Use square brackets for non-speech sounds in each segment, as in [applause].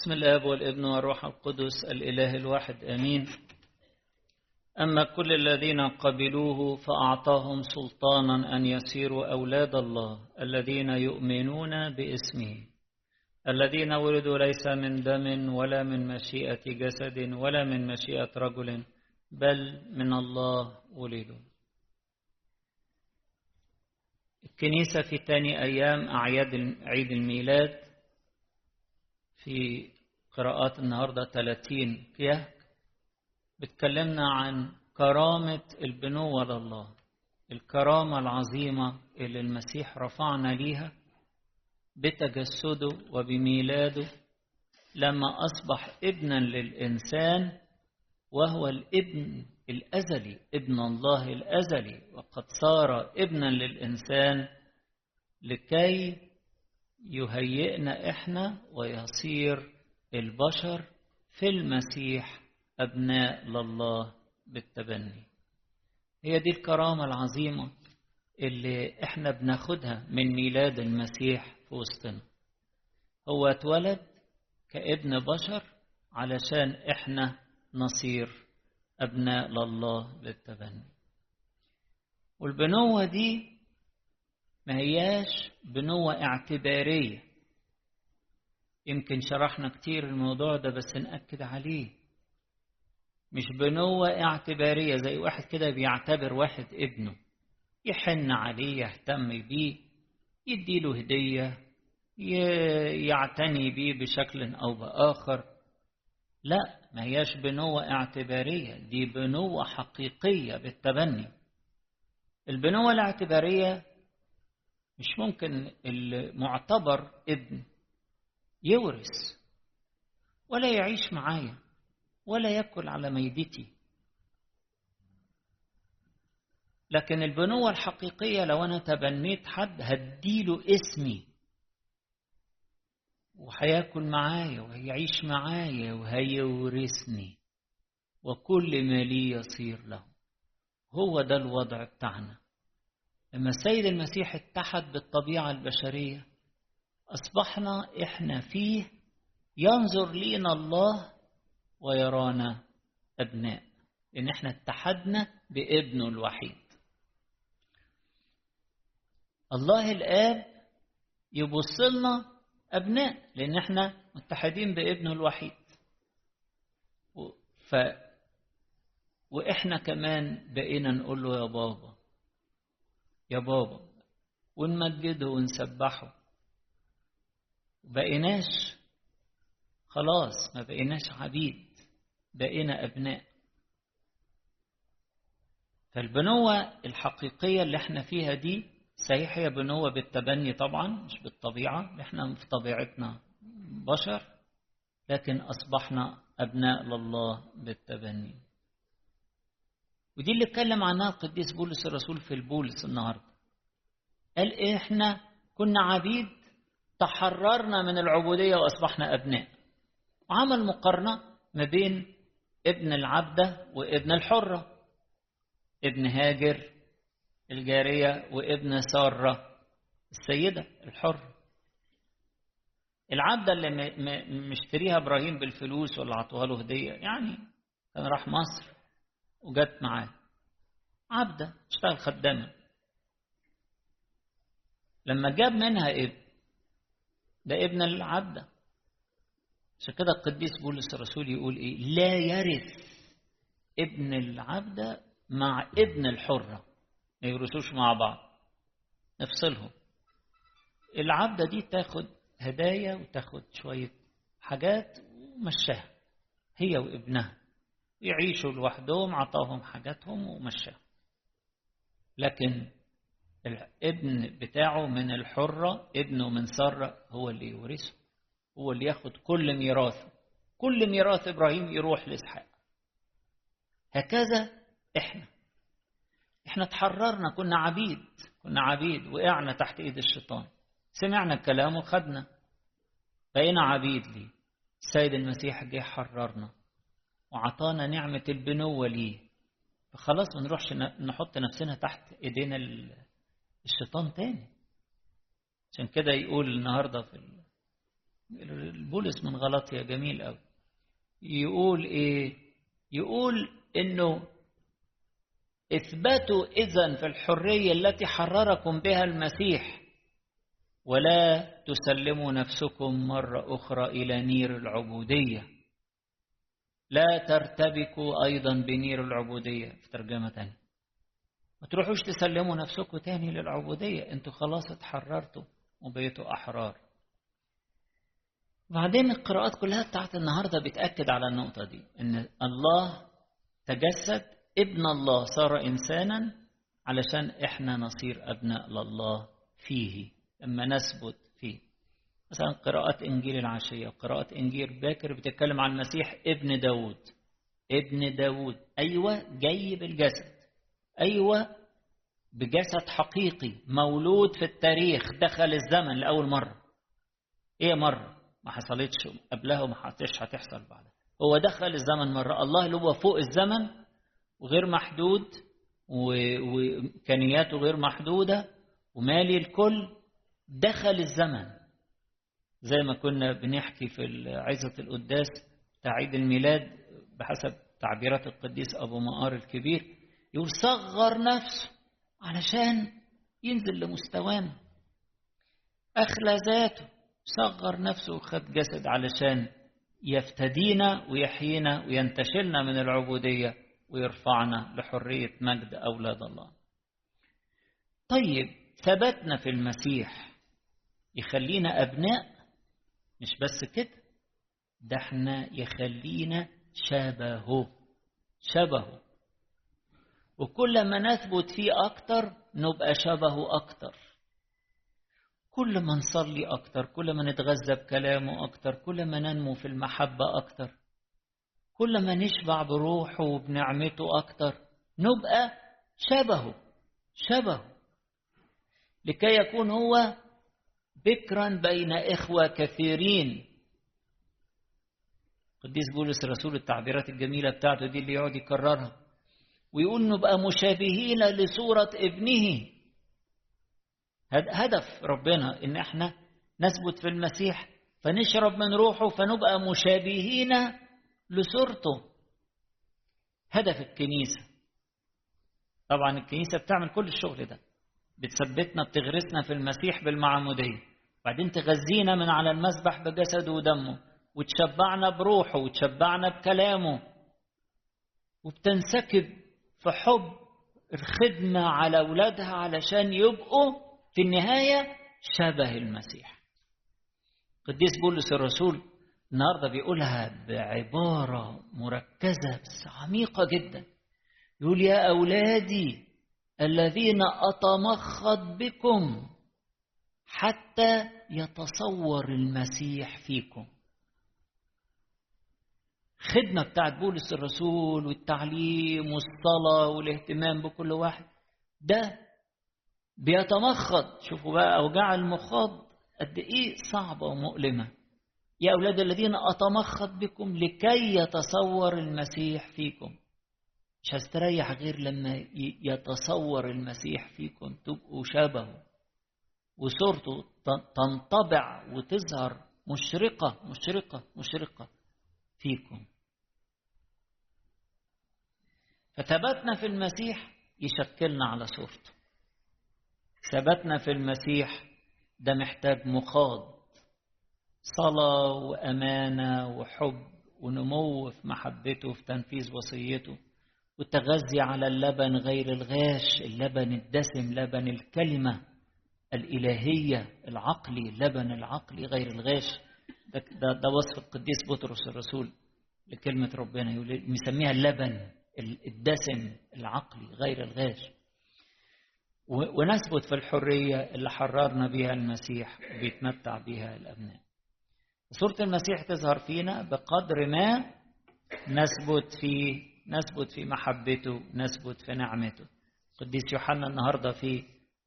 بسم الآب والابن والروح القدس الإله الواحد آمين. اما كل الذين قبلوه فأعطاهم سلطانا أن يصيروا أولاد الله الذين يؤمنون باسمه. الذين ولدوا ليس من دم ولا من مشيئة جسد ولا من مشيئة رجل بل من الله ولدوا. الكنيسة في ثاني أيام أعياد عيد الميلاد في قراءات النهاردة 30 كيهك بتكلمنا عن كرامة البنوة لله الكرامة العظيمة اللي المسيح رفعنا ليها بتجسده وبميلاده لما أصبح ابنا للإنسان وهو الابن الأزلي ابن الله الأزلي وقد صار ابنا للإنسان لكي يهيئنا إحنا ويصير البشر في المسيح أبناء لله بالتبني. هي دي الكرامة العظيمة اللي إحنا بناخدها من ميلاد المسيح في وسطنا. هو اتولد كابن بشر علشان إحنا نصير أبناء لله بالتبني. والبنوة دي ما هياش بنوة اعتبارية. يمكن شرحنا كتير الموضوع ده بس نأكد عليه. مش بنوة اعتبارية زي واحد كده بيعتبر واحد ابنه. يحن عليه يهتم بيه يديله هدية يعتني بيه بشكل أو بآخر. لا ما هياش بنوة اعتبارية. دي بنوة حقيقية بالتبني. البنوة الاعتبارية مش ممكن المعتبر ابن يورث ولا يعيش معايا ولا ياكل على ميدتي. لكن البنوة الحقيقية لو أنا تبنيت حد هديله اسمي وهياكل معايا وهيعيش معايا وهيورثني وكل ما لي يصير له. هو ده الوضع بتاعنا. لما السيد المسيح اتحد بالطبيعة البشرية أصبحنا إحنا فيه ينظر لينا الله ويرانا أبناء لأن إحنا اتحدنا بابنه الوحيد. الله الآب يبص لنا أبناء لأن إحنا متحدين بابنه الوحيد. ف وإحنا كمان بقينا نقول له يا بابا. يا بابا ونمجده ونسبحه. بقيناش خلاص ما بقيناش عبيد بقينا أبناء. فالبنوة الحقيقية اللي إحنا فيها دي صحيح هي بنوة بالتبني طبعا مش بالطبيعة. إحنا في طبيعتنا بشر لكن أصبحنا أبناء لله بالتبني. ودي اللي اتكلم عنها القديس بولس الرسول في البولس النهارده. قال إحنا كنا عبيد تحررنا من العبودية وأصبحنا أبناء. وعمل مقارنة ما بين ابن العبدة وابن الحرة ابن هاجر الجارية وابن سارة السيدة الحرة. العبدة اللي مشتريها إبراهيم بالفلوس ولا عطوها له هدية يعني كان راح مصر. وجت معاه. عبدة اشتغل خدامة. لما جاب منها ابن ده ابن العبدة. عشان كده القديس بولس الرسول يقول إيه؟ لا يرث ابن العبدة مع ابن الحرة. ما يورثوش مع بعض. نفصلهم. العبدة دي تاخد هدايا وتاخد شوية حاجات ومشاها. هي وابنها. يعيشوا لوحدهم عطاهم حاجاتهم ومشاهم. لكن الابن بتاعه من الحرة ابنه من سارة هو اللي يورثه هو اللي ياخد كل ميراثه. كل ميراث إبراهيم يروح لإسحاق. هكذا إحنا. إحنا تحررنا كنا عبيد كنا عبيد وقعنا تحت إيد الشيطان. سمعنا الكلام وخدنا بقينا عبيد ليه. السيد المسيح جه حررنا. وعطانا نعمة البنوة ليه فخلاص ما نروحش نحط نفسنا تحت ايدينا الشيطان تاني. عشان كده يقول النهاردة في بولس من غلطية جميل قوي يقول إيه؟ يقول إنه اثبتوا اذا في الحرية التي حرركم بها المسيح. ولا تسلموا نفسكم مرة أخرى إلى نير العبودية. لا ترتبكوا أيضا بنير العبودية في ترجمة تانية. ما تروحوش تسلموا نفسكم تاني للعبودية. أنتوا خلاص اتحررتوا وبقيتوا أحرار. بعدين القراءات كلها بتاعت النهاردة بتأكد على النقطة دي إن الله تجسد ابن الله صار إنسانا علشان إحنا نصير أبناء لله فيه. لما نثبت مثلا قراءة إنجيل العشية وقراءة إنجيل باكر بتتكلم عن المسيح ابن داود. ابن داود أيوة جاي بالجسد أيوة بجسد حقيقي مولود في التاريخ دخل الزمن لأول مرة. إيه مرة؟ ما حصلتش قبلها وما حتش هتحصل بعدها. هو دخل الزمن مرة. الله اللي هو فوق الزمن وغير محدود وإمكانياته غير محدودة ومالي الكل دخل الزمن. زي ما كنا بنحكي في عزة القداس بتاع عيد الميلاد بحسب تعبيرات القديس أبو مقار الكبير يقول صغر نفسه علشان ينزل لمستوانا أخلى ذاته صغر نفسه وخد جسد علشان يفتدينا ويحيينا وينتشلنا من العبودية ويرفعنا لحرية مجد أولاد الله. طيب ثبتنا في المسيح يخلينا أبناء مش بس كده ده إحنا يخلينا شبهه شبهه. وكل ما نثبت فيه أكتر نبقى شبهه أكتر. كل ما نصلي أكتر كل ما نتغذى بكلامه أكتر كل ما ننمو في المحبة أكتر كل ما نشبع بروحه وبنعمته أكتر نبقى شبهه شبهه. لكي يكون هو بكرا بين إخوة كثيرين. قديس بولس الرسول التعبيرات الجميلة بتاعته دي اللي يقعد يكررها. ويقول نبقى مشابهين لصورة ابنه. هدف ربنا إن إحنا نثبت في المسيح فنشرب من روحه فنبقى مشابهين لصورته. هدف الكنيسة. طبعا الكنيسة بتعمل كل الشغل ده. بتثبتنا بتغرسنا في المسيح بالمعمودية. بعدين تغذينا من على المسبح بجسده ودمه وتشبعنا بروحه وتشبعنا بكلامه. وبتنسكب في حب الخدمة على أولادها علشان يبقوا في النهاية شبه المسيح. قديس بولس الرسول النهارده بيقولها بعبارة مركزة بس عميقة جدا. يقول يا أولادي الذين أتمخض بكم حتى يتصور المسيح فيكم. خدمة بتاعت بولس الرسول والتعليم والصلاة والاهتمام بكل واحد ده بيتمخض. شوفوا بقى أوجاع المخاض قد إيه صعبة ومؤلمة. يا أولاد الذين أتمخض بكم لكي يتصور المسيح فيكم. مش هستريح غير لما يتصور المسيح فيكم. تبقوا شبهه. وصورته تنطبع وتظهر مشرقة مشرقة مشرقة فيكم. فثبتنا في المسيح يشكلنا على صورته. ثبتنا في المسيح ده محتاج مخاض صلاة وأمانة وحب ونمو في محبته في تنفيذ وصيته والتغذي على اللبن غير الغاش اللبن الدسم لبن الكلمة. الإلهية العقلي اللبن العقلي غير الغاش ده, ده, وصف القديس بطرس الرسول لكلمة ربنا يقول مسميها اللبن الدسم العقلي غير الغاش ونثبت في الحرية اللي حررنا بها المسيح وبيتمتع بها الأبناء. صورة المسيح تظهر فينا بقدر ما نثبت في نثبت في محبته نثبت في نعمته. قديس يوحنا النهاردة في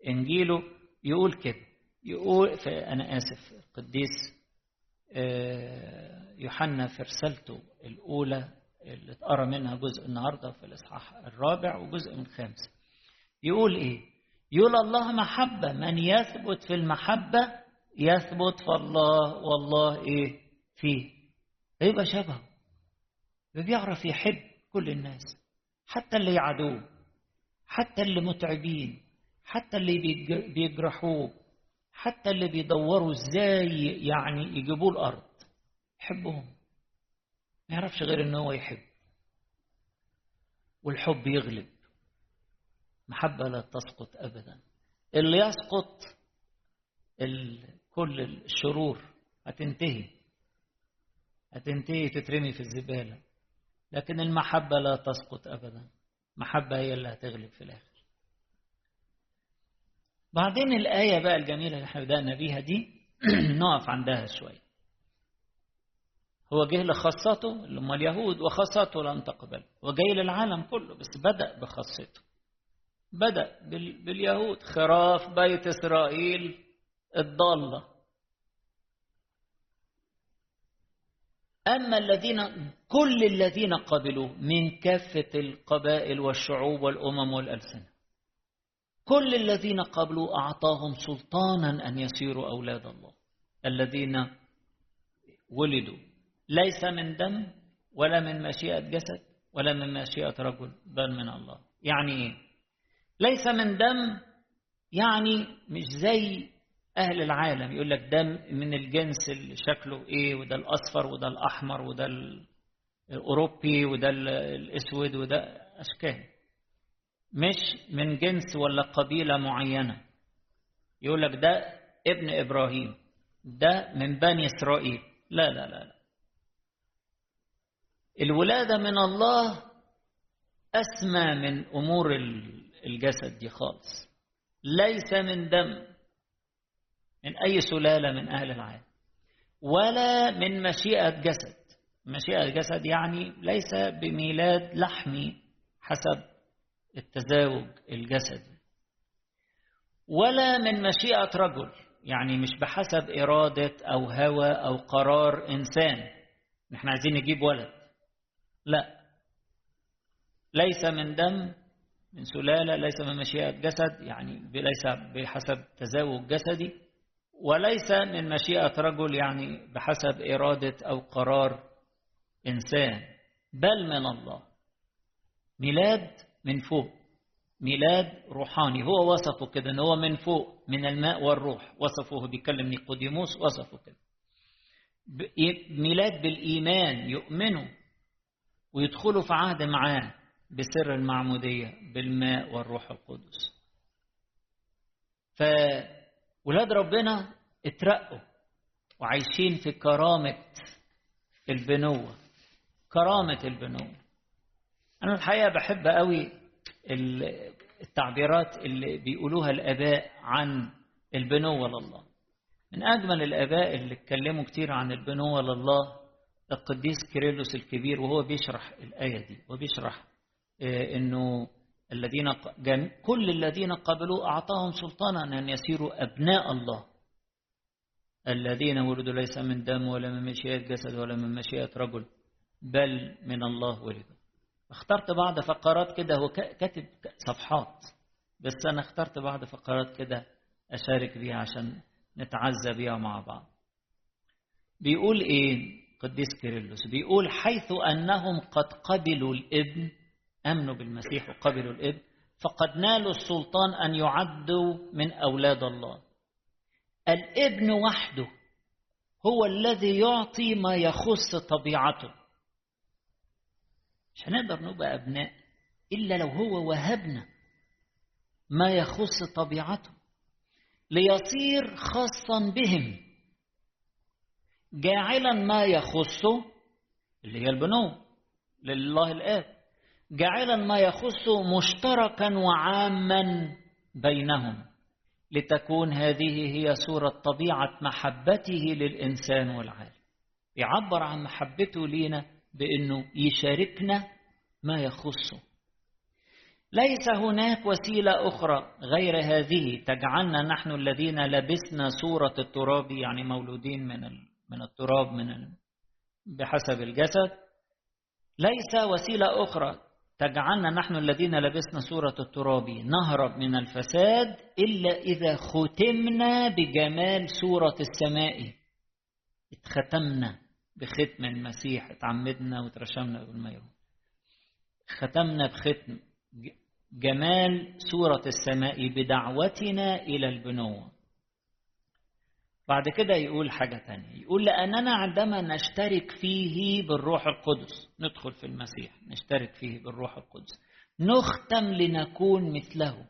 إنجيله يقول كده. يقول في أنا آسف قديس يوحنا في رسالته الأولى اللي اتقرأ منها جزء النهارده في الإصحاح الرابع وجزء من الخامس. يقول إيه؟ يقول الله محبة من يثبت في المحبة يثبت فالله والله إيه؟ فيه. يبقى شبهه بيعرف يحب كل الناس حتى اللي يعادوه حتى اللي متعبين. حتى اللي بيجرحوه حتى اللي بيدوروا إزاي يعني يجيبوه الأرض. يحبهم. ما يعرفش غير إن هو يحب. والحب يغلب. محبة لا تسقط أبدا. اللي يسقط كل الشرور هتنتهي. هتنتهي تترمي في الزبالة. لكن المحبة لا تسقط أبدا. محبة هي اللي هتغلب في الآخر. بعدين الآية بقى الجميلة اللي إحنا بدأنا بيها دي [clears throat] نقف عندها شوية. هو جه لخاصته اللي هم اليهود وخاصته لم تقبل. وجاي للعالم كله بس بدأ بخاصته. بدأ باليهود. خراف بيت إسرائيل الضالة. أما الذين كل الذين قبلوا من كافة القبائل والشعوب والأمم والألسنة. كل الذين قبلوا أعطاهم سلطانا أن يصيروا أولاد الله. الذين ولدوا. ليس من دم ولا من مشيئة جسد ولا من مشيئة رجل بل من الله. يعني إيه؟ ليس من دم يعني مش زي أهل العالم. يقول لك دم من الجنس اللي شكله إيه وده الأصفر وده الأحمر وده الأوروبي وده الأسود وده أشكال. مش من جنس ولا قبيلة معينة. يقول لك ده ابن إبراهيم ده من بني إسرائيل. لا لا لا, لا. الولادة من الله أسمى من أمور الجسد دي خالص. ليس من دم من أي سلالة من أهل العالم. ولا من مشيئة جسد. مشيئة جسد يعني ليس بميلاد لحمي حسب التزاوج الجسدي. ولا من مشيئة رجل يعني مش بحسب إرادة أو هوى أو قرار إنسان. نحن عايزين نجيب ولد. لا. ليس من دم من سلالة ليس من مشيئة جسد يعني ليس بحسب تزاوج جسدي. وليس من مشيئة رجل يعني بحسب إرادة أو قرار إنسان. بل من الله. ميلاد من فوق. ميلاد روحاني. هو وصفه كده إن هو من فوق من الماء والروح. وصفه بيكلم نيقوديموس وصفه كده. ميلاد بالإيمان يؤمنوا ويدخلوا في عهد معاه بسر المعمودية بالماء والروح القدس. فولاد ربنا اترقوا وعايشين في كرامة البنوة. كرامة البنوة. أنا الحقيقة بحب قوي التعبيرات اللي بيقولوها الآباء عن البنوة لله من أجمل الآباء اللي اتكلموا كتير عن البنوة لله القديس كيرلس الكبير وهو بيشرح الآية دي وبيشرح أنه الذين كل الذين قبلوا أعطاهم سلطانا أن يصيروا أبناء الله. الذين ولدوا ليس من دم ولا من مشيئة جسد ولا من مشيئة رجل بل من الله ولدوا اخترت بعض فقرات كده هو كاتب صفحات بس أنا اخترت بعض فقرات كده أشارك بيها عشان نتعزى بيها مع بعض. بيقول إيه؟ قديس كيرلس بيقول حيث أنهم قد قبلوا الإبن أمنوا بالمسيح وقبلوا الإبن فقد نالوا السلطان أن يعدوا من أولاد الله. الإبن وحده هو الذي يعطي ما يخص طبيعته. مش هنقدر نبقى أبناء إلا لو هو وهبنا ما يخص طبيعته ليصير خاصا بهم جاعلا ما يخصه اللي هي البنوة لله الآب جاعلا ما يخصه مشتركا وعاما بينهم لتكون هذه هي صورة طبيعة محبته للإنسان والعالم. يعبر عن محبته لينا بأنه يشاركنا ما يخصه ليس هناك وسيلة أخرى غير هذه. تجعلنا نحن الذين لبسنا صورة التراب يعني مولودين من من التراب من بحسب الجسد. ليس وسيلة أخرى. تجعلنا نحن الذين لبسنا صورة التراب نهرب من الفساد إلا إذا ختمنا بجمال صورة السماء. اتختمنا. بختم المسيح اتعمدنا وترشمنا بالميرون ختمنا بختم جمال صورة السماء بدعوتنا إلى البنوة. بعد كده يقول حاجة تانية. يقول لأننا عندما نشترك فيه بالروح القدس ندخل في المسيح نشترك فيه بالروح القدس. نختم لنكون مثله.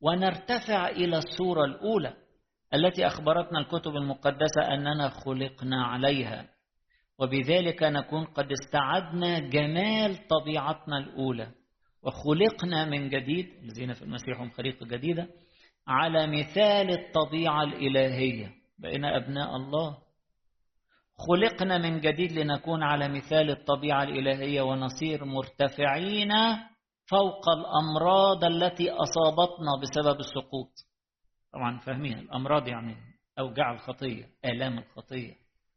ونرتفع إلى الصورة الأولى التي أخبرتنا الكتب المقدسة أننا خلقنا عليها. وبذلك نكون قد استعدنا جمال طبيعتنا الأولى وخلقنا من جديد الذين في المسيح هم خليقة جديدة على مثال الطبيعة الإلهية بقينا أبناء الله. خلقنا من جديد لنكون على مثال الطبيعة الإلهية ونصير مرتفعين فوق الأمراض التي أصابتنا بسبب السقوط. طبعا فاهمين الأمراض يعني أوجاع الخطية آلام الخطية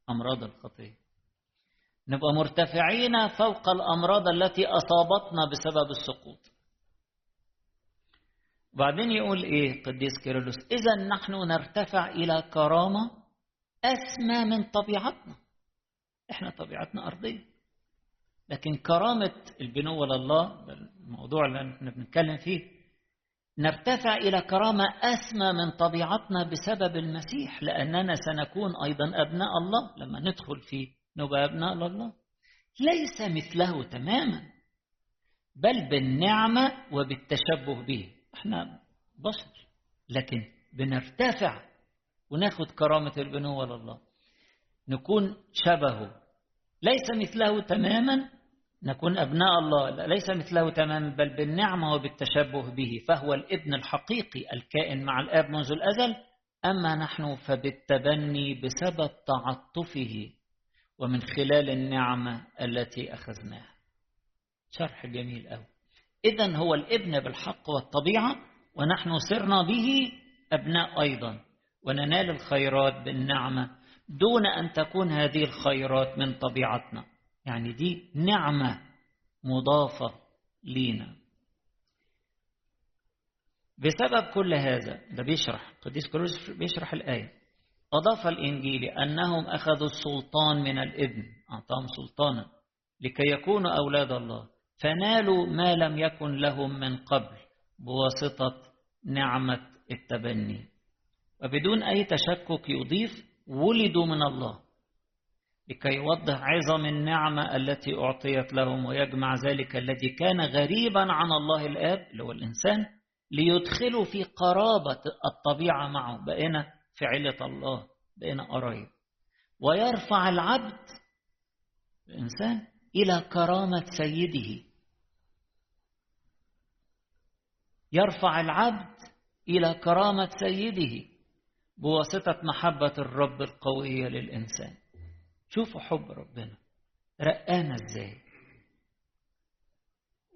أمراض الخطية. نبقى مرتفعين فوق الأمراض التي أصابتنا بسبب السقوط. وبعدين يقول إيه قديس كيرلس؟ إذا نحن نرتفع إلى كرامة أسمى من طبيعتنا. إحنا طبيعتنا أرضية. لكن كرامة البنوة لله الموضوع اللي إحنا بنتكلم فيه نرتفع إلى كرامة أسمى من طبيعتنا بسبب المسيح لأننا سنكون أيضا أبناء الله لما ندخل فيه نبقى أبناء لله ليس مثله تماما بل بالنعمة وبالتشبه به. إحنا بشر لكن بنرتفع وناخد كرامة البنوة لله نكون شبهه. ليس مثله تماما نكون أبناء الله. ليس مثله تماما بل بالنعمة وبالتشبه به. فهو الابن الحقيقي الكائن مع الآب منذ الأزل. أما نحن فبالتبني بسبب تعطفه. ومن خلال النعمة التي أخذناها. شرح جميل أوي. إذا هو الابن بالحق والطبيعة ونحن صرنا به أبناء أيضا وننال الخيرات بالنعمة دون أن تكون هذه الخيرات من طبيعتنا. يعني دي نعمة مضافة لينا. بسبب كل هذا ده بيشرح قديس كروس بيشرح الآية. أضاف الإنجيل أنهم أخذوا السلطان من الإبن أعطاهم سلطانا لكي يكونوا أولاد الله. فنالوا ما لم يكن لهم من قبل بواسطة نعمة التبني. وبدون أي تشكك يضيف ولدوا من الله لكي يوضح عظم النعمة التي أعطيت لهم ويجمع ذلك الذي كان غريبا عن الله الآب اللي هو الإنسان ليدخلوا في قرابة الطبيعة معه. بقينا في علة الله بقينا قرايب ويرفع العبد الإنسان إلى كرامة سيده. يرفع العبد إلى كرامة سيده بواسطة محبة الرب القوية للإنسان. شوفوا حب ربنا. رقانا إزاي؟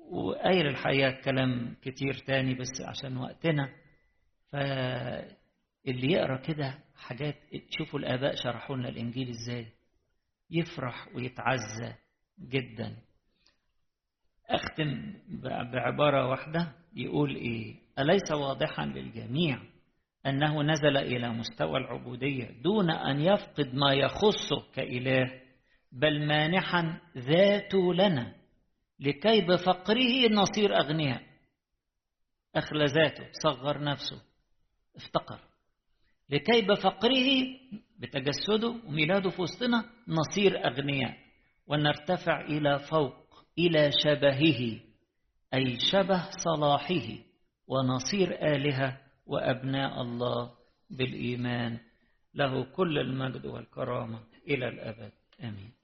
وقايل الحقيقة كلام كتير تاني بس عشان وقتنا. فاللي يقرأ كده حاجات شوفوا الآباء شرحوا لنا الإنجيل إزاي. يفرح ويتعزى جدا. أختم بعبارة واحدة يقول إيه؟ أليس واضحا للجميع أنه نزل إلى مستوى العبودية دون أن يفقد ما يخصه كإله بل مانحا ذاته لنا لكي بفقره نصير أغنياء. أخلى ذاته صغر نفسه. افتقر. لكي بفقره بتجسده وميلاده في وسطنا نصير أغنياء ونرتفع إلى فوق إلى شبهه أي شبه صلاحه ونصير آلهة وأبناء الله بالإيمان. له كل المجد والكرامة إلى الأبد. آمين.